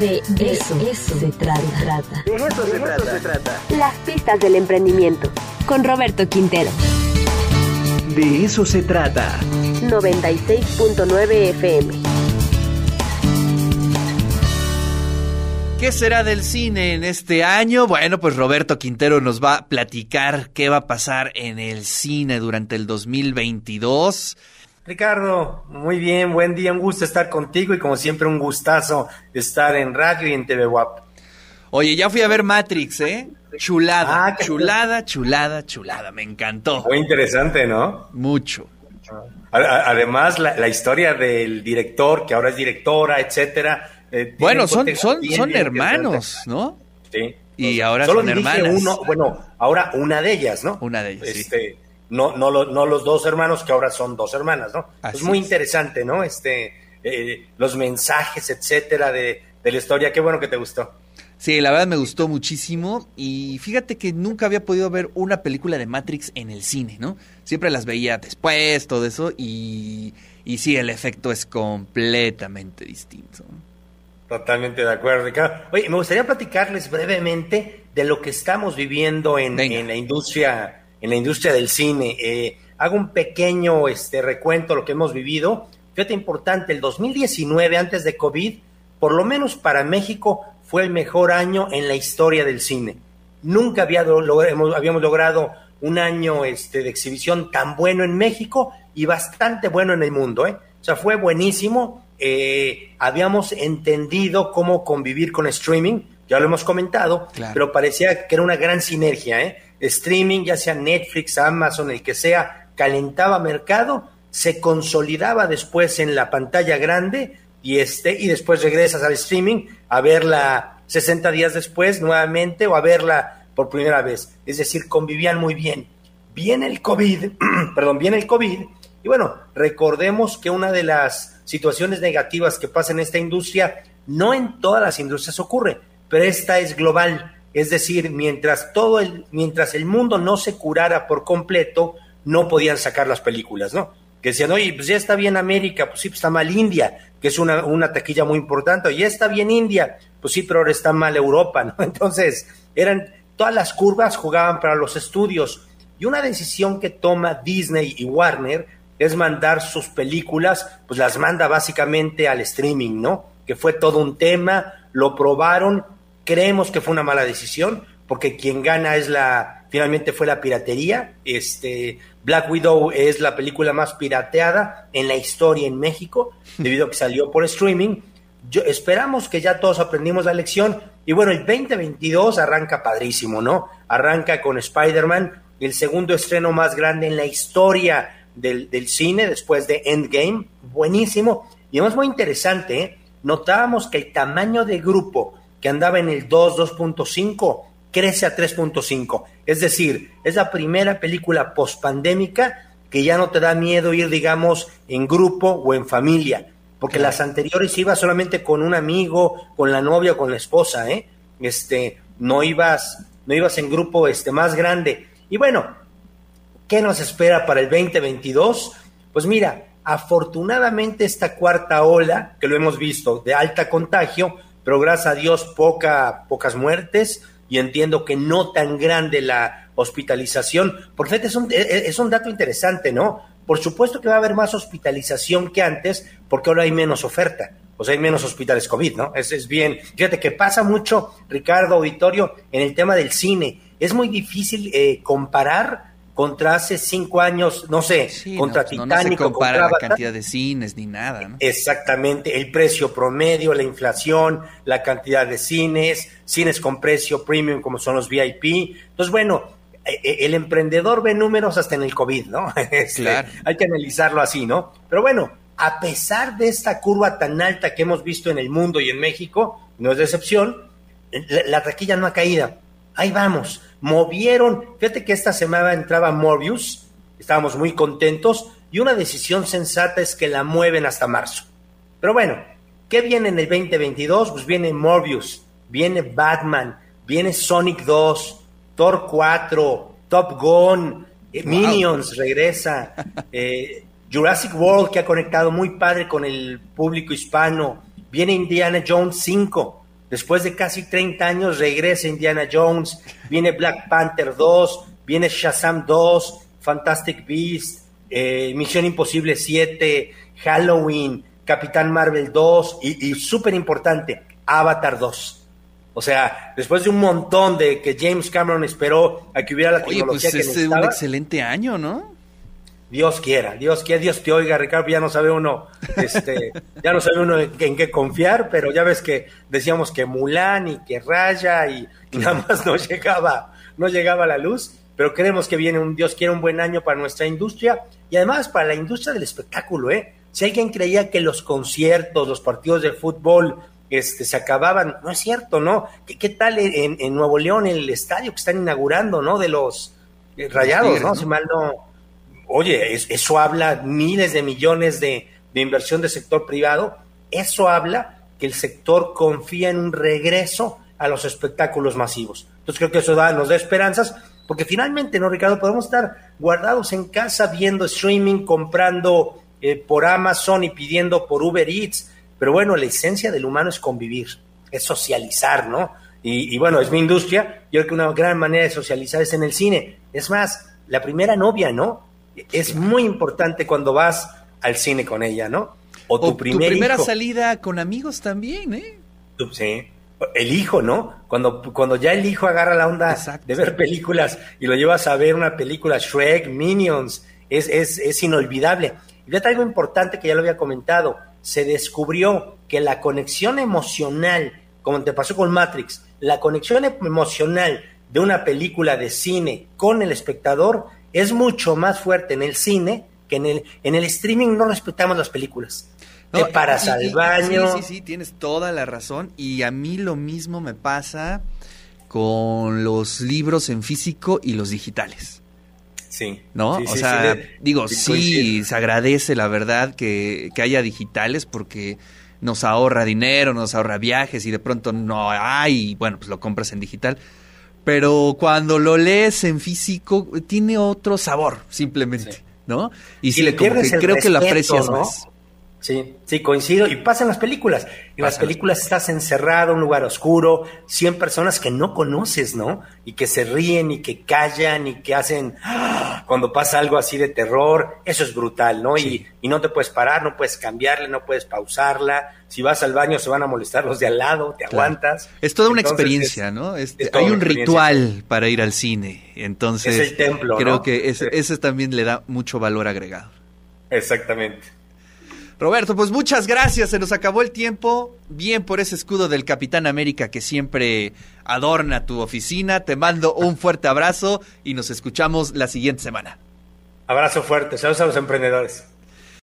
De eso, eso se trata. De eso, se, trata. se trata. Las pistas del emprendimiento. Con Roberto Quintero. De eso se trata. 96.9 FM. ¿Qué será del cine en este año? Bueno, pues Roberto Quintero nos va a platicar qué va a pasar en el cine durante el 2022. Ricardo, muy bien, buen día, un gusto estar contigo y como siempre un gustazo estar en radio y en TV WAP. Oye, ya fui a ver Matrix, ¿eh? Chulada, ah, chulada, chulada, chulada, me encantó. Muy interesante, ¿no? Mucho. Además, la, historia del director, que ahora es directora, etcétera. Eh, bueno, son, son, son hermanos, ¿no? Sí. Y ahora son hermanas. Uno, bueno, ahora una de ellas, ¿no? Una de ellas. Este, no, no, no los dos hermanos que ahora son dos hermanas, ¿no? es muy interesante, ¿no? Este, eh, los mensajes, etcétera, de, de la historia. Qué bueno que te gustó. Sí, la verdad me gustó muchísimo y fíjate que nunca había podido ver una película de Matrix en el cine, ¿no? Siempre las veía después, todo eso, y, y sí, el efecto es completamente distinto. Totalmente de acuerdo, Ricardo. Oye, me gustaría platicarles brevemente de lo que estamos viviendo en, en la industria en la industria del cine. Eh, hago un pequeño este, recuento de lo que hemos vivido. Fíjate importante, el 2019, antes de COVID, por lo menos para México, fue el mejor año en la historia del cine. Nunca había habíamos logrado un año este, de exhibición tan bueno en México y bastante bueno en el mundo. ¿eh? O sea, fue buenísimo. Eh, habíamos entendido cómo convivir con streaming, ya lo hemos comentado, pero parecía que era una gran sinergia. ¿eh? Streaming, ya sea Netflix, Amazon, el que sea, calentaba mercado, se consolidaba después en la pantalla grande y este y después regresas al streaming a verla 60 días después nuevamente o a verla por primera vez. Es decir, convivían muy bien. Viene el COVID, perdón, viene el COVID y bueno, recordemos que una de las situaciones negativas que pasa en esta industria no en todas las industrias ocurre, pero esta es global es decir, mientras todo el, mientras el mundo no se curara por completo, no podían sacar las películas, ¿no? Que decían, oye, pues ya está bien América, pues sí, pues está mal India, que es una, una taquilla muy importante, ya está bien India, pues sí, pero ahora está mal Europa, ¿no? Entonces, eran, todas las curvas jugaban para los estudios. Y una decisión que toma Disney y Warner es mandar sus películas, pues las manda básicamente al streaming, ¿no? Que fue todo un tema, lo probaron Creemos que fue una mala decisión porque quien gana es la finalmente fue la piratería. Este Black Widow es la película más pirateada en la historia en México debido a que salió por streaming. Yo, esperamos que ya todos aprendimos la lección y bueno, el 2022 arranca padrísimo, ¿no? Arranca con Spider-Man, el segundo estreno más grande en la historia del, del cine después de Endgame, buenísimo y además muy interesante, ¿eh? notábamos que el tamaño de grupo que andaba en el 2, 2.5, crece a 3.5. Es decir, es la primera película pospandémica que ya no te da miedo ir, digamos, en grupo o en familia, porque las anteriores ibas solamente con un amigo, con la novia o con la esposa, ¿eh? Este, no ibas, no ibas en grupo este, más grande. Y bueno, ¿qué nos espera para el 2022? Pues mira, afortunadamente esta cuarta ola, que lo hemos visto, de alta contagio, pero gracias a Dios poca, pocas muertes y entiendo que no tan grande la hospitalización, porque es un, es un dato interesante, ¿no? Por supuesto que va a haber más hospitalización que antes, porque ahora hay menos oferta, o sea, hay menos hospitales COVID, ¿no? Es, es bien. Fíjate que pasa mucho, Ricardo Auditorio, en el tema del cine. Es muy difícil eh, comparar contra hace cinco años, no sé, contra Titanic. No, se compara la cantidad de cines ni nada. ¿no? Exactamente, el precio promedio, la inflación, la cantidad de cines, cines con precio premium como son los VIP. Entonces, bueno, e, e, el emprendedor ve números hasta en el COVID, ¿no? Este, claro. Hay que analizarlo así, ¿no? Pero bueno, a pesar de esta curva tan alta que hemos visto en el mundo y en México, no es decepción, la, la taquilla no ha caído. Ahí vamos. Movieron, fíjate que esta semana entraba Morbius, estábamos muy contentos. Y una decisión sensata es que la mueven hasta marzo. Pero bueno, ¿qué viene en el 2022? Pues viene Morbius, viene Batman, viene Sonic 2, Thor 4, Top Gun, eh, Minions regresa, eh, Jurassic World que ha conectado muy padre con el público hispano, viene Indiana Jones 5, Después de casi 30 años regresa Indiana Jones, viene Black Panther 2, viene Shazam 2, Fantastic Beast, eh, Misión Imposible 7, Halloween, Capitán Marvel 2 y, y súper importante, Avatar 2. O sea, después de un montón de que James Cameron esperó a que hubiera la Oye, pues tecnología es un excelente año, ¿no? Dios quiera, Dios quiera, Dios te oiga, Ricardo, ya no sabe uno, este, ya no sabe uno en, qué confiar, pero ya ves que decíamos que Mulan y que Raya y, nada más no llegaba, no llegaba la luz, pero creemos que viene un Dios quiera un buen año para nuestra industria y además para la industria del espectáculo, ¿eh? Si alguien creía que los conciertos, los partidos de fútbol, este, se acababan. No es cierto, ¿no? ¿Qué, tal en, Nuevo León el estadio que están inaugurando, ¿no? De los eh, rayados, ¿no? Si mal no. Oye, eso habla miles de millones de, inversión del sector privado. Eso habla que el sector confía en un regreso a los espectáculos masivos. Entonces creo que eso nos da esperanzas, porque finalmente, ¿no, Ricardo? Podemos estar guardados en casa viendo streaming, comprando eh, por Amazon y pidiendo por Uber Eats, pero bueno, la esencia del humano es convivir, es socializar, ¿no? Y, bueno, es mi industria. Yo creo que una gran manera de socializar es en el cine. Es más, la primera novia, ¿no? Es muy importante cuando vas al cine con ella, ¿no? O tu, primera salida con amigos también, ¿eh? Sí. El hijo, ¿no? Cuando, cuando ya el hijo agarra la onda de ver películas y lo llevas a ver una película Shrek, Minions, es, es, es inolvidable. Y fíjate algo importante que ya lo había comentado se descubrió que la conexión emocional, como te pasó con Matrix, la conexión emocional de una película de cine con el espectador es mucho más fuerte en el cine que en el, en el streaming no respetamos las películas. te paras al baño. Sí, sí, sí, tienes toda la razón. Y a mí lo mismo me pasa con los libros en físico y los digitales. Sí. ¿No? o sea, digo, sí, se agradece la verdad que, que haya digitales porque nos ahorra dinero, nos ahorra viajes y de pronto no hay, bueno, pues lo compras en digital. Pero cuando lo lees en físico, tiene otro sabor, simplemente, ¿no? Y, si le pierdes creo que lo aprecias más. Sí, sí, coincido. Y pasa en las películas. En las películas estás encerrado, en un lugar oscuro, 100 personas que no conoces, ¿no? Y que se ríen y que callan y que hacen ¡ah! cuando pasa algo así de terror. Eso es brutal, ¿no? Y, y, no te puedes parar, no puedes cambiarle, no puedes pausarla. Si vas al baño se van a molestar los de al lado, te aguantas. Es toda una experiencia, ¿no? Este, hay un ritual para ir al cine. Entonces, es el templo, creo que ese también le da mucho valor agregado. Exactamente. Roberto, pues muchas gracias, se nos acabó el tiempo. Bien por ese escudo del Capitán América que siempre adorna tu oficina. Te mando un fuerte abrazo y nos escuchamos la siguiente semana. Abrazo fuerte, saludos a los emprendedores.